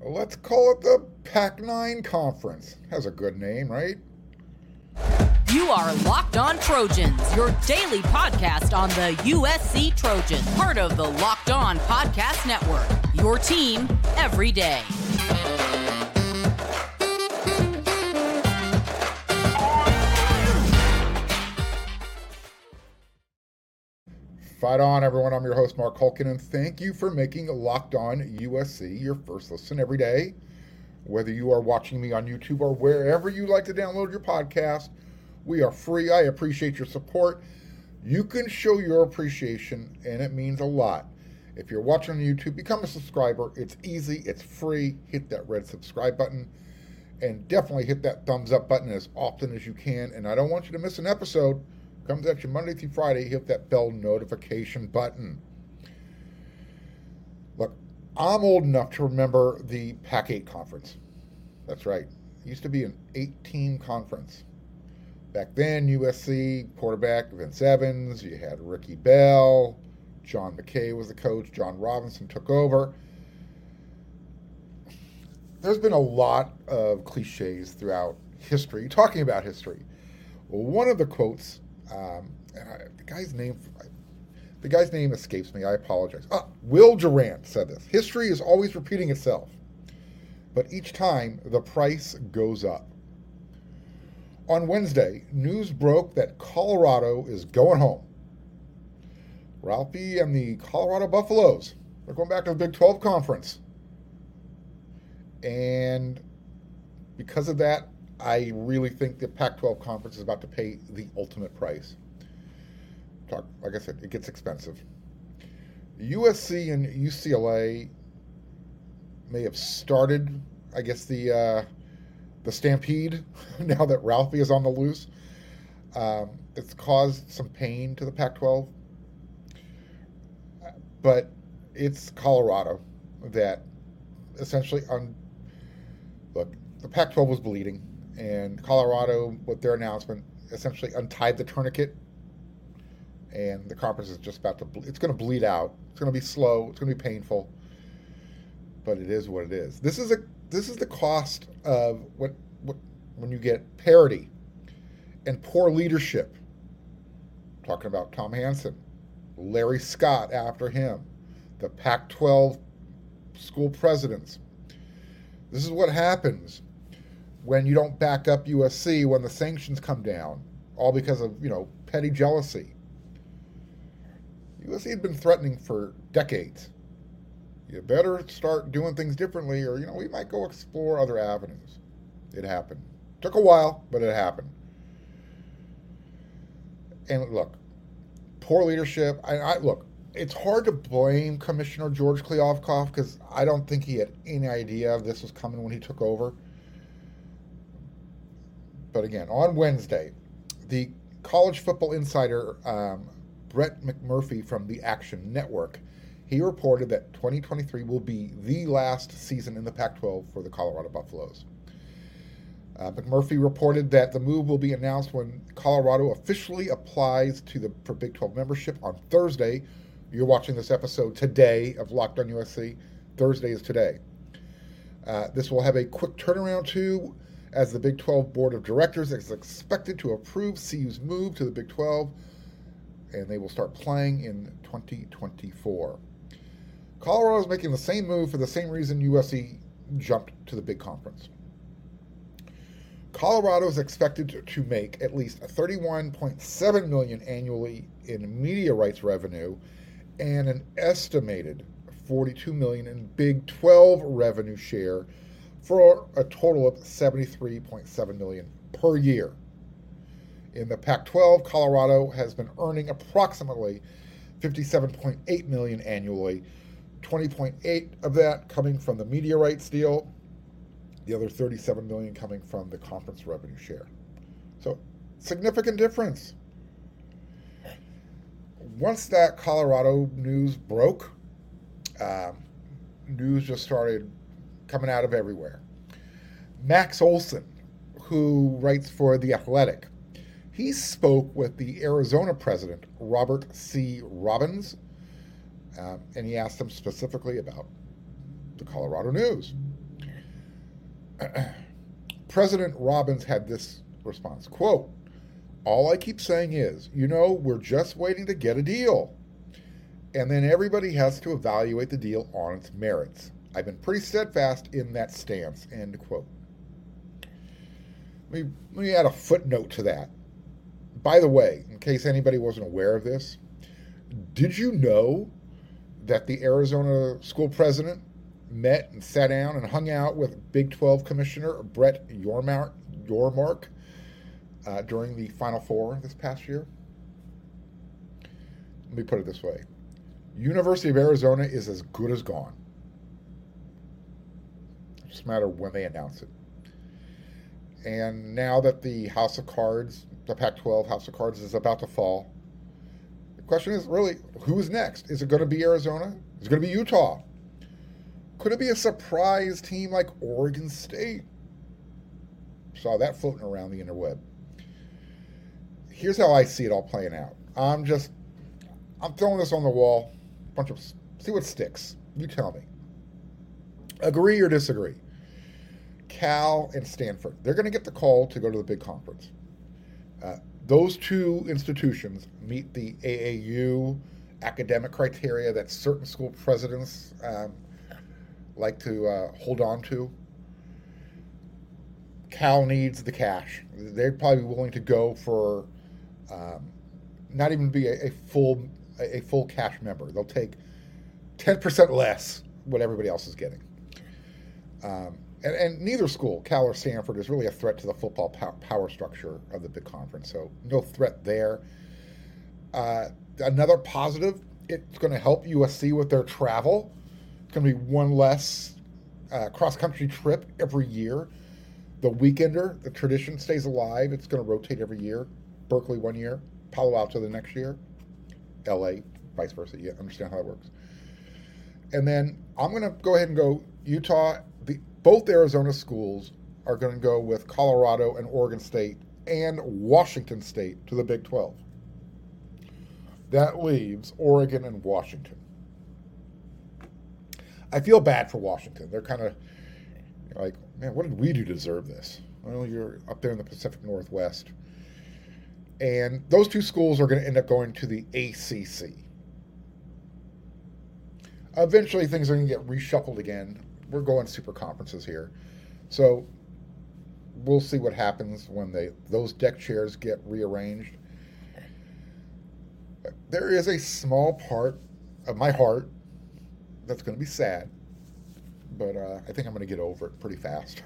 Let's call it the Pac 9 Conference. Has a good name, right? You are Locked On Trojans, your daily podcast on the USC Trojans, part of the Locked On Podcast Network. Your team every day. Fight on, everyone. I'm your host, Mark Hulkin, and thank you for making Locked On USC your first listen every day. Whether you are watching me on YouTube or wherever you like to download your podcast, we are free. I appreciate your support. You can show your appreciation, and it means a lot. If you're watching on YouTube, become a subscriber. It's easy, it's free. Hit that red subscribe button, and definitely hit that thumbs up button as often as you can. And I don't want you to miss an episode comes at you Monday through Friday, hit that bell notification button. Look, I'm old enough to remember the Pac 8 conference. That's right. It used to be an 18 conference. Back then, USC quarterback Vince Evans, you had Ricky Bell, John McKay was the coach, John Robinson took over. There's been a lot of cliches throughout history, talking about history. One of the quotes um, and I, the guy's name, the guy's name escapes me. I apologize. Ah, Will Durant said this: "History is always repeating itself, but each time the price goes up." On Wednesday, news broke that Colorado is going home. Ralphie and the Colorado Buffaloes are going back to the Big 12 conference. And because of that, I really think the Pac 12 conference is about to pay the ultimate price. Talk, like I said, it gets expensive. USC and UCLA may have started, I guess, the uh, the stampede now that Ralphie is on the loose. Um, it's caused some pain to the Pac 12. But it's Colorado that essentially, on look, the Pac 12 was bleeding and Colorado, with their announcement, essentially untied the tourniquet, and the conference is just about to. Ble- it's going to bleed out. It's going to be slow. It's going to be painful, but it is what it is. This is a this is the cost of what what when you get parity and poor leadership. talking about Tom Hansen, Larry Scott after him, the Pac-12 school presidents. This is what happens when you don't back up USC when the sanctions come down, all because of, you know, petty jealousy. USC had been threatening for decades. You better start doing things differently, or, you know, we might go explore other avenues. It happened. Took a while, but it happened. And look, poor leadership. I, I look, it's hard to blame Commissioner George Kliavkoff because I don't think he had any idea this was coming when he took over. But again, on Wednesday, the college football insider um, Brett McMurphy from the Action Network, he reported that 2023 will be the last season in the Pac-12 for the Colorado Buffaloes. Uh, McMurphy reported that the move will be announced when Colorado officially applies to the for Big 12 membership on Thursday. You're watching this episode today of Locked On USC. Thursday is today. Uh, this will have a quick turnaround too as the Big 12 Board of Directors is expected to approve CU's move to the Big 12, and they will start playing in 2024. Colorado is making the same move for the same reason USC jumped to the big conference. Colorado is expected to make at least 31.7 million annually in media rights revenue and an estimated 42 million in Big 12 revenue share for a total of 73.7 million per year. In the Pac-12, Colorado has been earning approximately 57.8 million annually, 20.8 of that coming from the media rights deal, the other 37 million coming from the conference revenue share. So, significant difference. Once that Colorado news broke, um, news just started coming out of everywhere. Max Olson, who writes for The Athletic, he spoke with the Arizona president, Robert C. Robbins, uh, and he asked him specifically about the Colorado news. President Robbins had this response quote, All I keep saying is, you know, we're just waiting to get a deal. And then everybody has to evaluate the deal on its merits. I've been pretty steadfast in that stance. End quote. Let me, let me add a footnote to that. By the way, in case anybody wasn't aware of this, did you know that the Arizona school president met and sat down and hung out with Big 12 Commissioner Brett Yormark, Yormark uh, during the Final Four this past year? Let me put it this way University of Arizona is as good as gone. Just a matter of when they announce it. And now that the House of Cards, the Pac 12 House of Cards, is about to fall, the question is really who is next? Is it going to be Arizona? Is it going to be Utah? Could it be a surprise team like Oregon State? Saw that floating around the interweb. Here's how I see it all playing out. I'm just, I'm throwing this on the wall. Bunch of, see what sticks. You tell me. Agree or disagree? Cal and Stanford, they're going to get the call to go to the big conference. Uh, those two institutions meet the AAU academic criteria that certain school presidents um, like to uh, hold on to. Cal needs the cash. They'd probably willing to go for um, not even be a, a, full a full cash member. They'll take ten percent less what everybody else is getting. Um, and, and, neither school, Cal or Stanford, is really a threat to the football power structure of the big conference. So no threat there. Uh, another positive, it's going to help USC with their travel. It's going to be one less uh, cross country trip every year. The weekender, the tradition stays alive. It's going to rotate every year. Berkeley one year, Palo Alto the next year, LA, vice versa. You understand how that works. And then I'm going to go ahead and go Utah. The, both Arizona schools are going to go with Colorado and Oregon State and Washington State to the Big 12. That leaves Oregon and Washington. I feel bad for Washington. They're kind of like, man, what did we do to deserve this? Well, you're up there in the Pacific Northwest. And those two schools are going to end up going to the ACC. Eventually, things are going to get reshuffled again. We're going super conferences here. So we'll see what happens when they those deck chairs get rearranged. There is a small part of my heart that's going to be sad, but uh, I think I'm going to get over it pretty fast.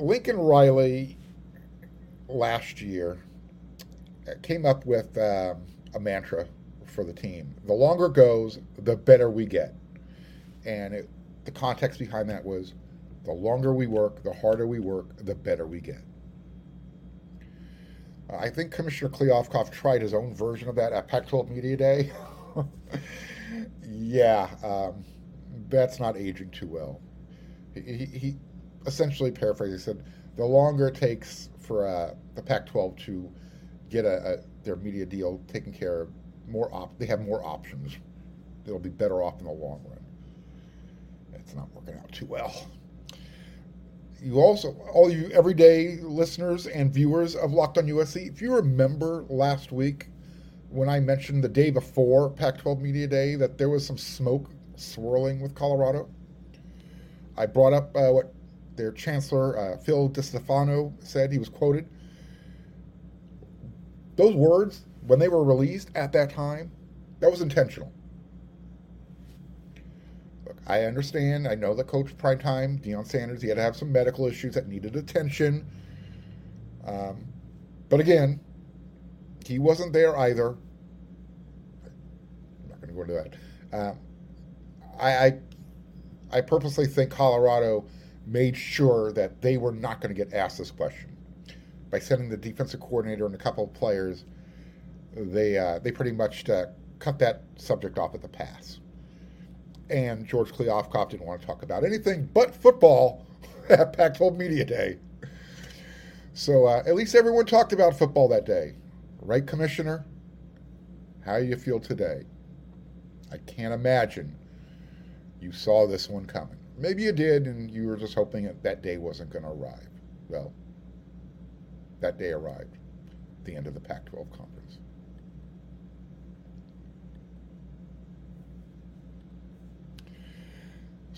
Lincoln Riley last year came up with um, a mantra for the team. The longer it goes, the better we get. And it, the context behind that was the longer we work, the harder we work, the better we get. I think Commissioner Kliavkoff tried his own version of that at Pac 12 Media Day. yeah, um, that's not aging too well. He, he, he essentially paraphrased. He said, "The longer it takes for uh, the Pac-12 to get a, a, their media deal taken care of, more op- they have more options. They'll be better off in the long run." It's not working out too well. You also, all you everyday listeners and viewers of Locked On USC, if you remember last week when I mentioned the day before Pac 12 Media Day that there was some smoke swirling with Colorado. I brought up uh, what their chancellor, uh, Phil DiStefano, said. He was quoted. Those words, when they were released at that time, that was intentional. Look, I understand. I know that Coach Primetime, Deion Sanders, he had to have some medical issues that needed attention. Um, but again, he wasn't there either. I'm not going to go into that. Um, I, I, I purposely think Colorado made sure that they were not going to get asked this question by sending the defensive coordinator and a couple of players. They uh, they pretty much uh, cut that subject off at the pass. And George Kliavkoff didn't want to talk about anything but football at Pac-12 Media Day. So uh, at least everyone talked about football that day. Right, Commissioner? How do you feel today? I can't imagine you saw this one coming. maybe you did, and you were just hoping that that day wasn't going to arrive. Well, that day arrived, the end of the Pac 12 conference.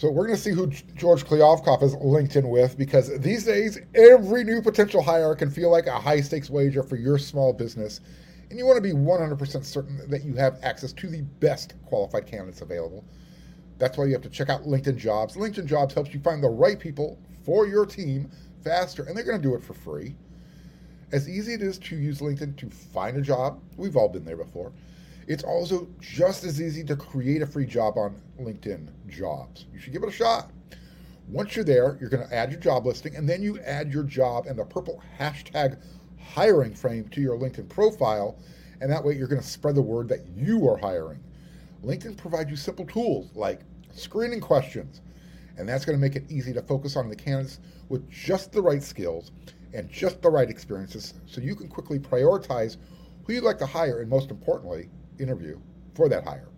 So we're going to see who George Kliavkoff is linked in with because these days every new potential hire can feel like a high stakes wager for your small business, and you want to be 100% certain that you have access to the best qualified candidates available. That's why you have to check out LinkedIn Jobs. LinkedIn Jobs helps you find the right people for your team faster, and they're going to do it for free. As easy it is to use LinkedIn to find a job, we've all been there before. It's also just as easy to create a free job on LinkedIn Jobs. You should give it a shot. Once you're there, you're going to add your job listing, and then you add your job and the purple hashtag hiring frame to your LinkedIn profile, and that way you're going to spread the word that you are hiring. LinkedIn provides you simple tools like screening questions, and that's going to make it easy to focus on the candidates with just the right skills and just the right experiences so you can quickly prioritize who you'd like to hire and, most importantly, interview for that hire.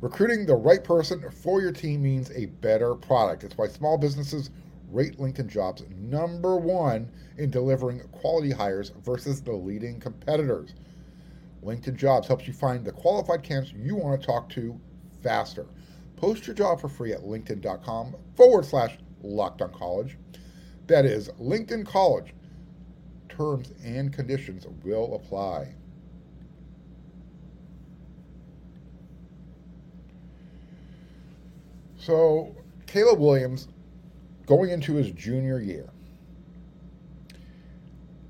Recruiting the right person for your team means a better product. It's why small businesses rate LinkedIn Jobs number one in delivering quality hires versus the leading competitors. LinkedIn Jobs helps you find the qualified candidates you want to talk to faster. Post your job for free at linkedin.com forward slash locked on college. That is LinkedIn College. Terms and conditions will apply. So, Caleb Williams, going into his junior year,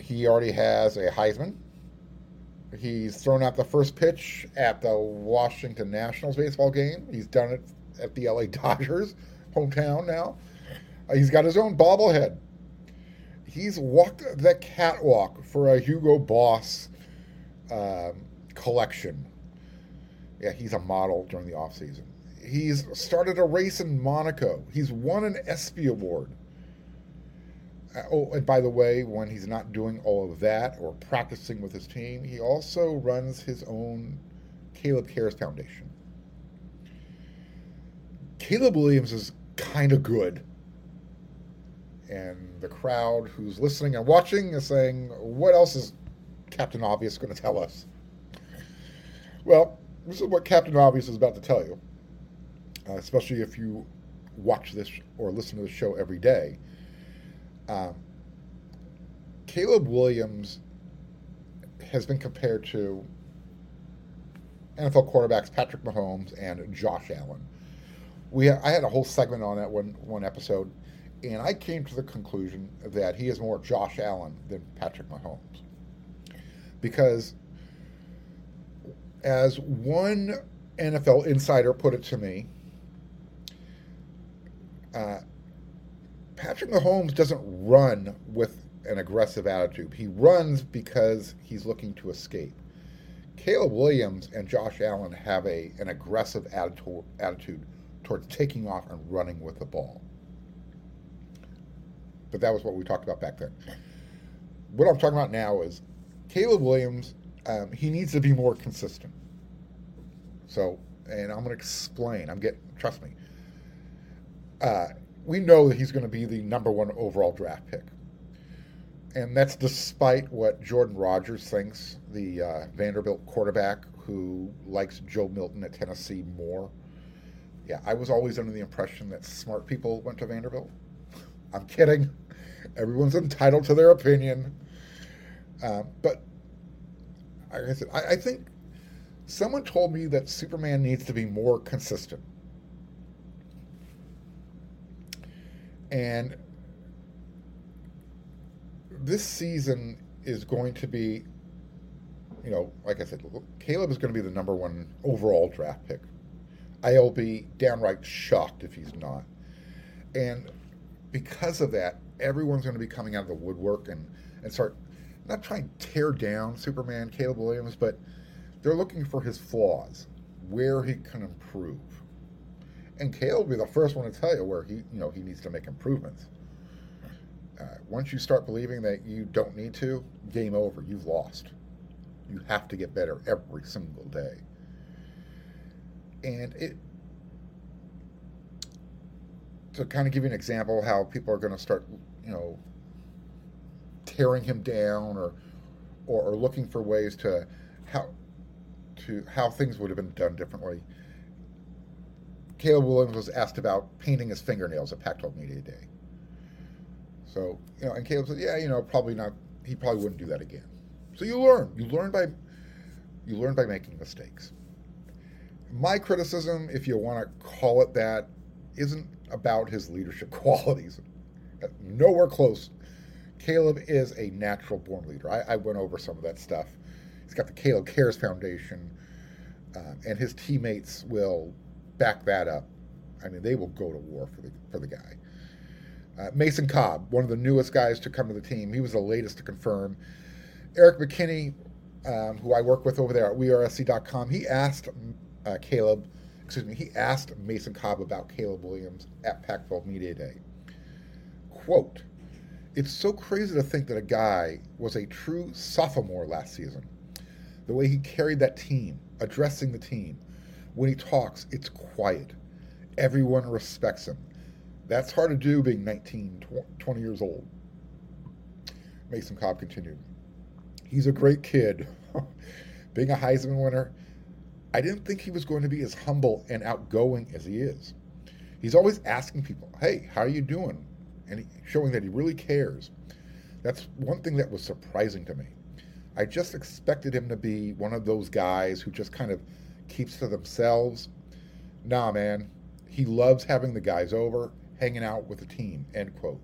he already has a Heisman. He's thrown out the first pitch at the Washington Nationals baseball game. He's done it at the LA Dodgers, hometown now. Uh, he's got his own bobblehead. He's walked the catwalk for a Hugo Boss um, collection. Yeah, he's a model during the off season. He's started a race in Monaco. He's won an ESPY award. Uh, oh, and by the way, when he's not doing all of that or practicing with his team, he also runs his own Caleb Cares Foundation. Caleb Williams is kind of good. And the crowd who's listening and watching is saying, What else is Captain Obvious going to tell us? Well, this is what Captain Obvious is about to tell you, uh, especially if you watch this or listen to the show every day. Um, Caleb Williams has been compared to NFL quarterbacks Patrick Mahomes and Josh Allen we I had a whole segment on that one one episode, and I came to the conclusion that he is more Josh Allen than Patrick Mahomes, because as one NFL insider put it to me, uh, Patrick Mahomes doesn't run with an aggressive attitude. He runs because he's looking to escape. Caleb Williams and Josh Allen have a an aggressive attitude, attitude towards taking off and running with the ball. But that was what we talked about back then. What I'm talking about now is Caleb Williams, um, he needs to be more consistent. So, and I'm going to explain. I'm getting, trust me. Uh, we know that he's going to be the number one overall draft pick. And that's despite what Jordan Rodgers thinks, the uh, Vanderbilt quarterback who likes Joe Milton at Tennessee more yeah, I was always under the impression that smart people went to Vanderbilt. I'm kidding. Everyone's entitled to their opinion. Uh, but like I said, I, I think someone told me that Superman needs to be more consistent. And this season is going to be, you know, like I said, Caleb is going to be the number one overall draft pick I'll be downright shocked if he's not. And because of that, everyone's going to be coming out of the woodwork and, and start not trying to tear down Superman, Caleb Williams, but they're looking for his flaws, where he can improve. And Caleb will be the first one to tell you where he, you know, he needs to make improvements. Uh, once you start believing that you don't need to, game over. You've lost. You have to get better every single day and it to kind of give you an example how people are going to start, you know, tearing him down or, or, or looking for ways to how to how things would have been done differently. Caleb Williams was asked about painting his fingernails at Pac-12 Media Day. So you know, and Caleb said, "Yeah, you know, probably not. He probably wouldn't do that again." So you learn. You learn by you learn by making mistakes. My criticism, if you want to call it that, isn't about his leadership qualities. Nowhere close. Caleb is a natural born leader. I, I went over some of that stuff. He's got the Caleb Cares Foundation, uh, and his teammates will back that up. I mean, they will go to war for the for the guy. Uh, Mason Cobb, one of the newest guys to come to the team, he was the latest to confirm. Erik McKinney, um, who I work with over there at WeAreSC.com, he asked uh, Caleb, excuse me, he asked Mason Cobb about Caleb Williams at Pac-12 Media Day. Quote, it's so crazy to think that a guy was a true sophomore last season. The way he carried that team, addressing the team. When he talks, it's quiet. Everyone respects him. That's hard to do being 19, 20 years old. Mason Cobb continued. He's a great kid. being a Heisman winner, I didn't think he was going to be as humble and outgoing as he is. He's always asking people, hey, how are you doing? And showing that he really cares. That's one thing that was surprising to me. I just expected him to be one of those guys who just kind of keeps to themselves. Nah, man. He loves having the guys over, hanging out with the team. End quote.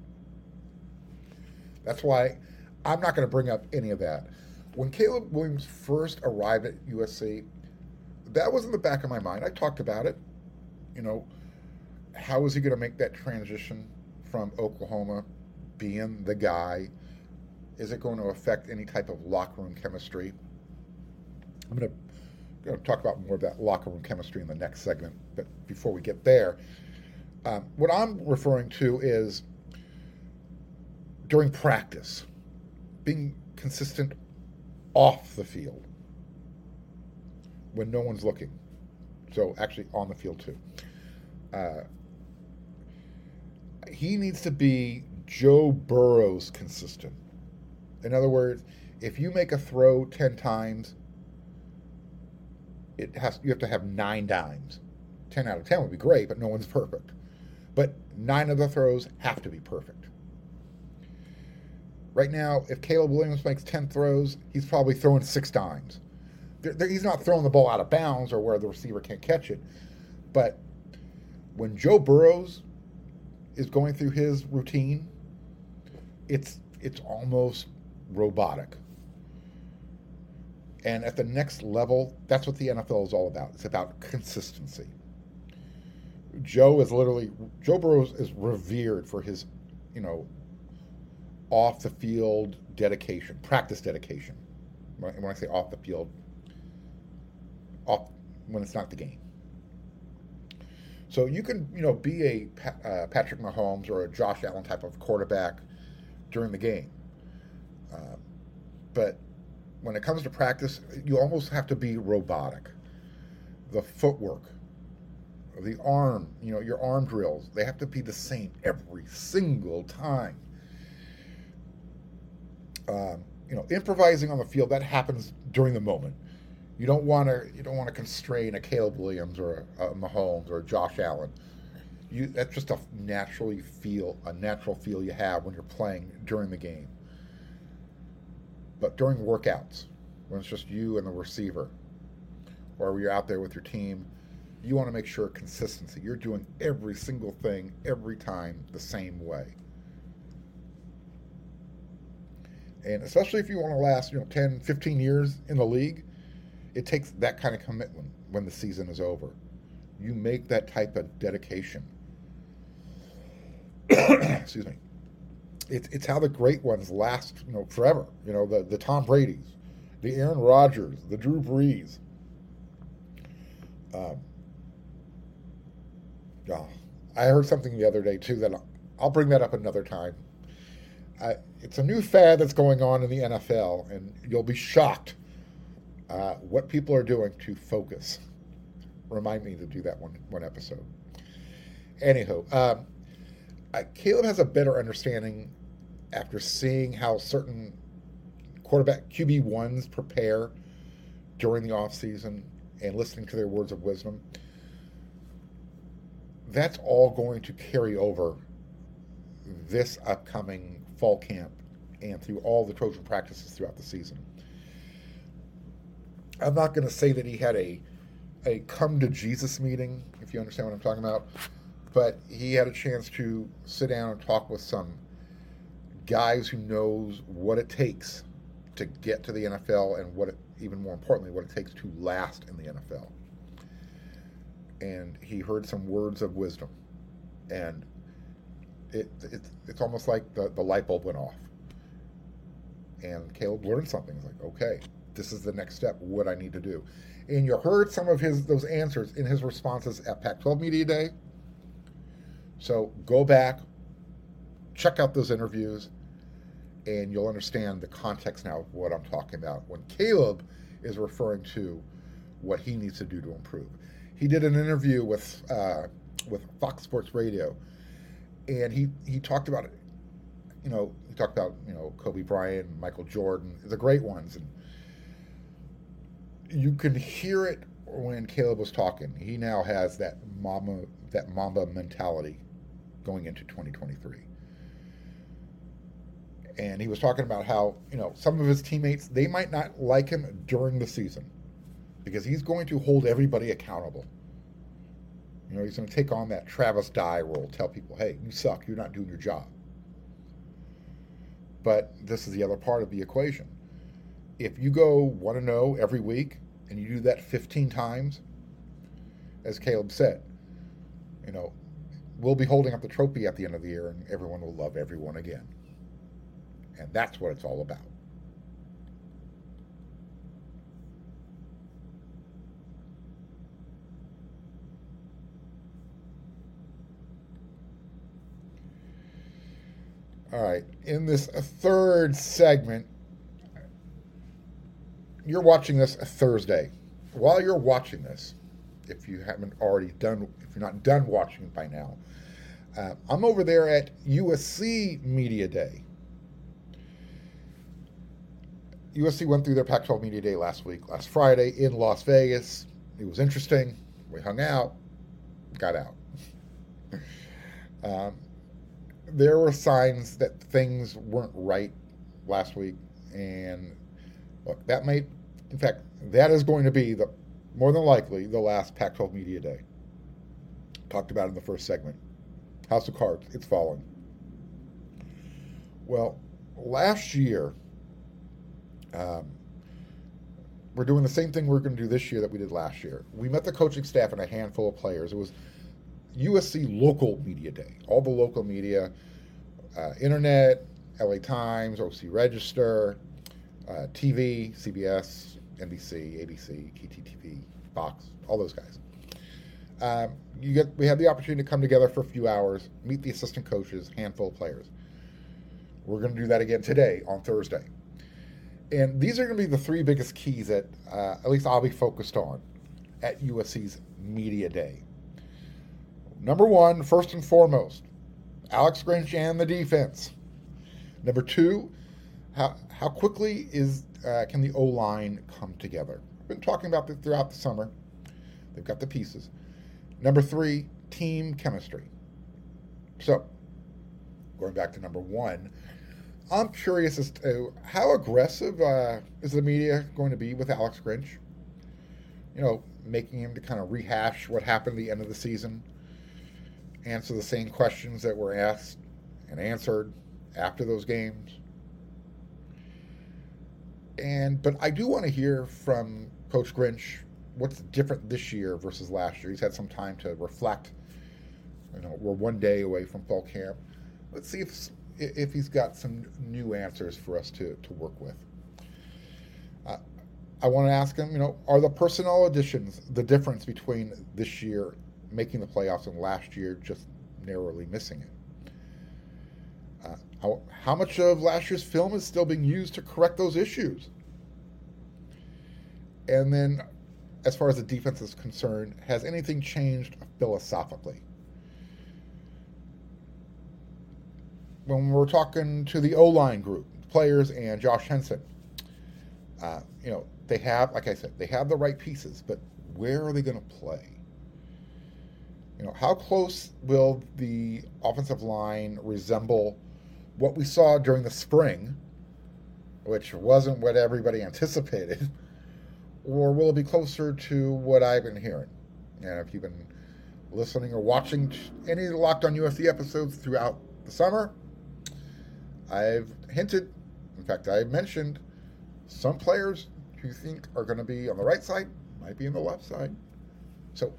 That's why I'm not going to bring up any of that. When Caleb Williams first arrived at USC, that was in the back of my mind. I talked about it. You know, how is he going to make that transition from Oklahoma, being the guy? Is it going to affect any type of locker room chemistry? I'm going to, talk about more of that locker room chemistry in the next segment. But before we get there, um, what I'm referring to is during practice, being consistent off the field when no one's looking. So actually on the field too. Uh, he needs to be Joe Burrow's consistent. In other words, if you make a throw ten times, it has you have to have nine dimes. Ten out of ten would be great, but no one's perfect. But nine of the throws have to be perfect. Right now, if Caleb Williams makes ten throws, he's probably throwing six dimes they're, they're, he's not throwing the ball out of bounds or where the receiver can't catch it. But when Joe Burrows is going through his routine, it's it's almost robotic. And at the next level, that's what the NFL is all about. It's about consistency. Joe is literally Joe Burrows is revered for his, you know, off the field dedication, practice dedication. When I say off the field, off when it's not the game. So you can, you know, be a uh, Patrick Mahomes or a Josh Allen type of quarterback during the game, uh, but when it comes to practice, you almost have to be robotic. The footwork, the arm, you know, your arm drills, they have to be the same every single time. Um, you know, improvising on the field that happens during the moment. You don't want to you don't want to constrain a Caleb Williams or a, a Mahomes or a Josh Allen. You that's just a naturally feel a natural feel you have when you're playing during the game. But during workouts, when it's just you and the receiver, or you're out there with your team, you want to make sure consistency. You're doing every single thing every time the same way. And especially if you want to last, you know, 10, 15 years in the league, it takes that kind of commitment when the season is over. You make that type of dedication. Excuse me. It's, it's how the great ones last, you know, forever. You know, the, the Tom Brady's, the Aaron Rodgers, the Drew Brees. Um, yeah, I heard something the other day too that I'll, I'll bring that up another time. I, it's a new fad that's going on in the NFL, and you'll be shocked uh, what people are doing to focus. Remind me to do that one one episode. Anywho, um, I, Caleb has a better understanding after seeing how certain quarterback QB ones prepare during the offseason and listening to their words of wisdom. That's all going to carry over this upcoming fall camp and through all the Trojan practices throughout the season. I'm not going to say that he had a a come to Jesus meeting, if you understand what I'm talking about, but he had a chance to sit down and talk with some guys who knows what it takes to get to the NFL and what it, even more importantly what it takes to last in the NFL. And he heard some words of wisdom, and it, it it's almost like the, the light bulb went off. And Caleb learned something. He's like, okay, this is the next step. What I need to do. And you heard some of his those answers in his responses at Pac-12 Media Day. So go back, check out those interviews, and you'll understand the context now of what I'm talking about when Caleb is referring to what he needs to do to improve. He did an interview with uh, with Fox Sports Radio, and he he talked about it. You know, he talked about you know Kobe Bryant, Michael Jordan, the great ones, and you can hear it when Caleb was talking. He now has that mama that Mamba mentality going into 2023. And he was talking about how, you know, some of his teammates, they might not like him during the season because he's going to hold everybody accountable. You know, he's going to take on that Travis Dye role, tell people, hey, you suck, you're not doing your job. But this is the other part of the equation. If you go 1 0 every week and you do that 15 times, as Caleb said, you know, we'll be holding up the trophy at the end of the year and everyone will love everyone again. And that's what it's all about. All right, in this third segment, you're watching this Thursday. While you're watching this, if you haven't already done, if you're not done watching by now, uh, I'm over there at USC Media Day. USC went through their Pac 12 Media Day last week, last Friday in Las Vegas. It was interesting. We hung out, got out. um, there were signs that things weren't right last week, and look, that might, in fact, that is going to be the more than likely the last Pac 12 Media Day. Talked about in the first segment. House of Cards, it's falling. Well, last year, um, we're doing the same thing we're going to do this year that we did last year. We met the coaching staff and a handful of players. It was USC local media day, all the local media, uh, internet, LA Times, OC Register, uh, TV, CBS, NBC, ABC, KTTV, Fox, all those guys. Um, you get we had the opportunity to come together for a few hours, meet the assistant coaches, handful of players. We're going to do that again today on Thursday. And these are going to be the three biggest keys that uh, at least I'll be focused on at USC's Media Day. Number one, first and foremost, Alex Grinch and the defense. Number two, how, how quickly is uh, can the O line come together? I've been talking about this throughout the summer. They've got the pieces. Number three, team chemistry. So, going back to number one, I'm curious as to how aggressive uh, is the media going to be with Alex Grinch? You know, making him to kind of rehash what happened at the end of the season, answer the same questions that were asked and answered after those games. And but I do want to hear from Coach Grinch what's different this year versus last year. He's had some time to reflect. You know, we're one day away from fall camp. Let's see if if he's got some new answers for us to, to work with. Uh, I want to ask him, you know, are the personnel additions the difference between this year making the playoffs and last year just narrowly missing it? Uh, how, how much of last year's film is still being used to correct those issues? And then, as far as the defense is concerned, has anything changed philosophically? When we're talking to the O line group, players and Josh Henson, uh, you know, they have, like I said, they have the right pieces, but where are they going to play? You know, how close will the offensive line resemble what we saw during the spring, which wasn't what everybody anticipated, or will it be closer to what I've been hearing? And if you've been listening or watching any of the Locked On USC episodes throughout the summer, I've hinted, in fact, I've mentioned some players who think are going to be on the right side might be on the left side. So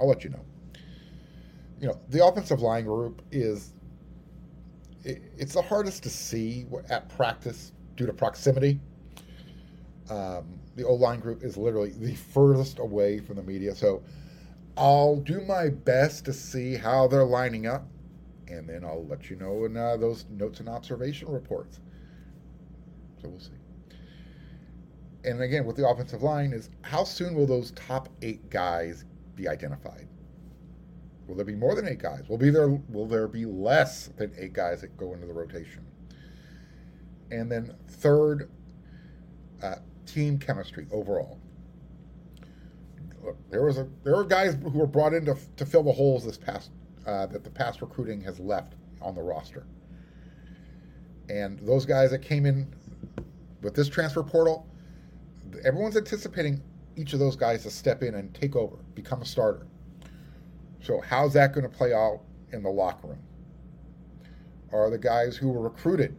I'll let you know. You know, the offensive line group is it, it's the hardest to see at practice due to proximity. Um, the O line group is literally the furthest away from the media. So I'll do my best to see how they're lining up, and then I'll let you know in uh, those notes and observation reports. So we'll see. And again, with the offensive line, is how soon will those top eight guys be identified? Will there be more than eight guys? Will be there? Will there be less than eight guys that go into the rotation? And then third, uh, team chemistry overall. Look, there was a there were guys who were brought in to, to fill the holes this past uh, that the past recruiting has left on the roster. And those guys that came in with this transfer portal, everyone's anticipating each of those guys to step in and take over, become a starter. So how's that going to play out in the locker room? Are the guys who were recruited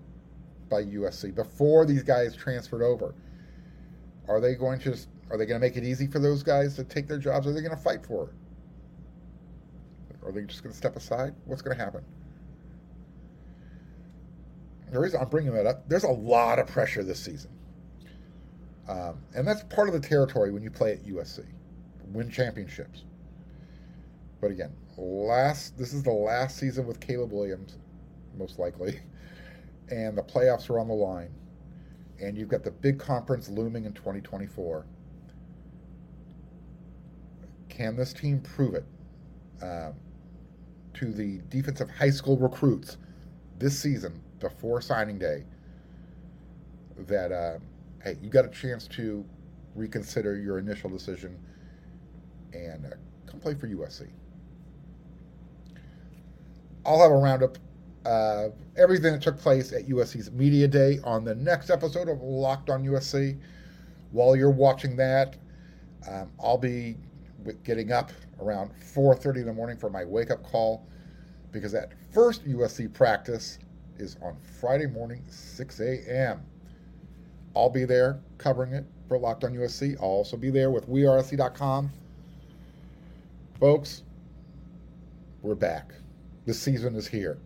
by USC before these guys transferred over? Are they going to are they going to make it easy for those guys to take their jobs? Are they going to fight for it? Are they just going to step aside? What's going to happen? The reason I'm bringing that up, there's a lot of pressure this season. Um, and that's part of the territory when you play at USC, win championships. But again, last this is the last season with Caleb Williams, most likely, and the playoffs are on the line, and you've got the big conference looming in 2024. Can this team prove it uh, to the defensive high school recruits this season before signing day that, uh, hey, you got a chance to reconsider your initial decision and uh, come play for USC? I'll have a roundup of everything that took place at USC's Media Day on the next episode of Locked on USC. While you're watching that, um, I'll be getting up around 4:30 in the morning for my wake-up call because that first USC practice is on Friday morning, 6 a.m. I'll be there covering it for Locked on USC. I'll also be there with WeAreSC.com. Folks, we're back. The season is here.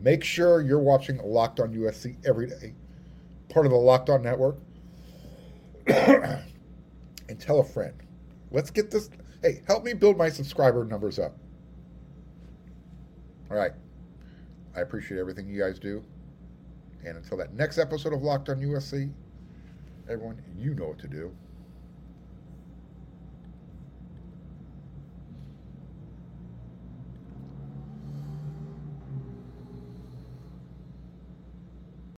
Make sure you're watching Locked on USC every day, part of the Locked on Network, and tell a friend. Let's get this. Hey, help me build my subscriber numbers up. All right. I appreciate everything you guys do. And until that next episode of Locked on USC, everyone, you know what to do.